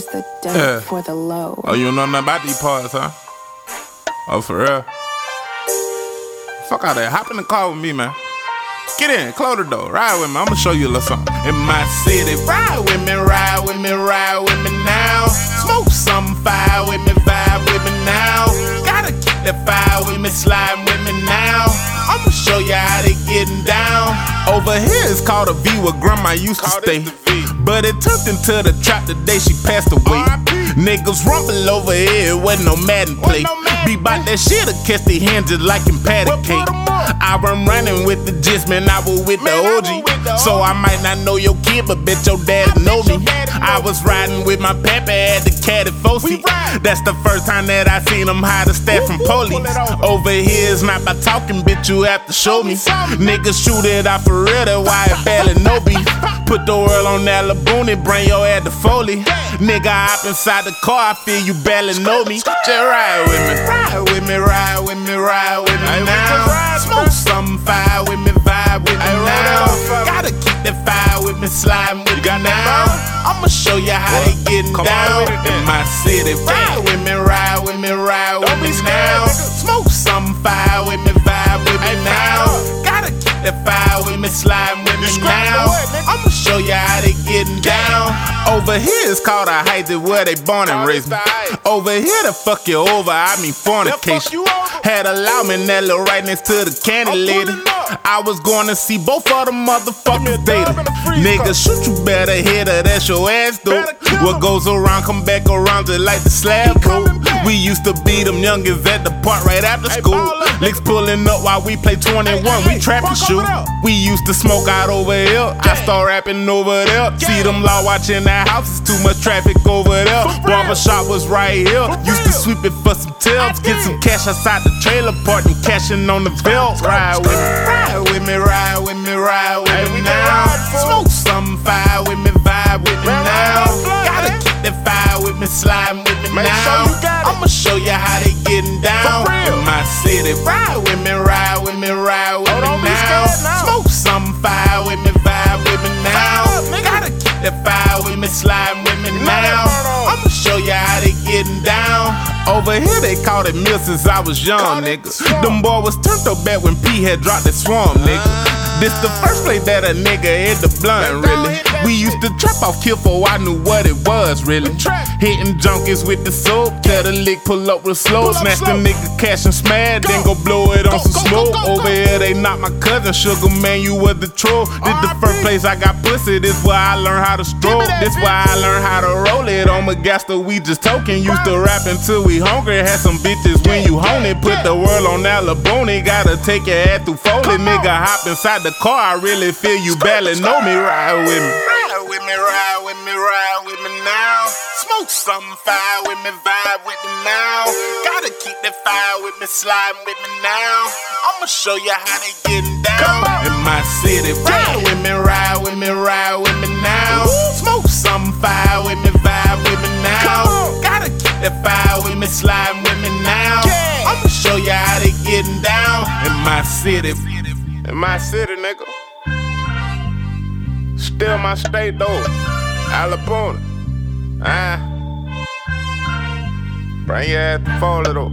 as the dirt Yeah. for the low. Oh, you don't know nothing about these parts, huh? Oh, for real? Fuck out there. Hop in the car with me, man. Get in, close the door, ride with me. I'ma show you a little something. In my city, ride with me, ride with me, ride with me now. Smoke some fire with me, vibe with me now. Gotta keep that fire with me, slide with me now. I'ma show you how they getting down. Over here it's called a V where grandma used to stay. But it turned into the trap the day she passed away. Niggas rumble over here, it wasn't no Madden play. Be bout that shit or catch the hands just like in patty cake. I run running with the gist, man, I was with the OG. So I might not know your kid, but bet your dad know me. I was riding with my papa at the caddy Fossey. That's the first time that I seen him hide a stat from police. Over here is not by talking, bitch, you have to show me. Niggas shoot it out for real, that's why it barely no beef. Put the world on that laboon bring your head to Foley. Nigga, hop inside the car, I feel you barely know me. Just ride with me, ride with me, ride with me, ride with me now. Smoke some fire with me, vibe with me now. Gotta keep that fire with me, sliding with me now. I'ma show you how they getting down in my city. Ride with me, ride with me, ride with me now. Smoke some fire with me, vibe with me now. Gotta keep that fire with me, sliding with me now. I'ma show you how they getting down. Over here it's called a height that where they born and raised me. Over here to fuck you over, I mean fornication. Had a lawman that little right next to the candy lady. I was going to see both of them motherfuckers dating. Niggas shoot you better hit her, that's your ass though. What goes around come back around just like the slab bro. We used to beat them youngins at the park right after school. Licks pulling up while we play 21, we trap and shoot. We used to smoke out over here, I start rapping over there. See them law watching that house, it's too much traffic over there. Barber shop was right here, used to sweep it for some tips. Get some cash outside the trailer park and cashing on the belt. Ride with me, ride with me, ride with me, ride with me now. Smoke some fire with me, vibe with me now. Gotta keep that fire with me, sliding with me now. I'ma show you how they getting down in my city. Ride with me, ride with me, ride with me now. Smoke some fire with me, vibe with me now. Gotta keep that fire with me, sliding with me now. I'ma show you how they getting down. Over here they called it mill since I was young, nigga. Them boy was turned up back when P had dropped the swarm, nigga. This the first place that a nigga hit the blunt, really. We used to trap off kill for I knew what it was, really. Hitting junkies with the soap, tell the lick pull up real slow. Snatch the nigga cash and smash, then go blow it on some smoke. Over here they knock my cousin, sugar man, you was the troll. This the first place I got pussy, this where I learned how to stroke. This where I learned how to roll it on my gas, we just token. Used to rap until we hungry, had some bitches when you hone it. Put the world on that laboni, gotta take your head through Foley. Nigga hop inside the car, I really feel you barely know me. Ride with me. Ride with me, ride with me, ride with me now. Smoke some fire with me, vibe with me now. Gotta keep that fire with me, sliding with me now. I'ma show you how they getting down in my city. Ride with me, ride with me, ride with me now. Smoke some fire with me, vibe with me now. Gotta keep that fire with me, sliding with me now. I'ma show you how they getting down in my city. In my city, nigga. Still my state though. Alabama. Ah. Bring your ass to Florida.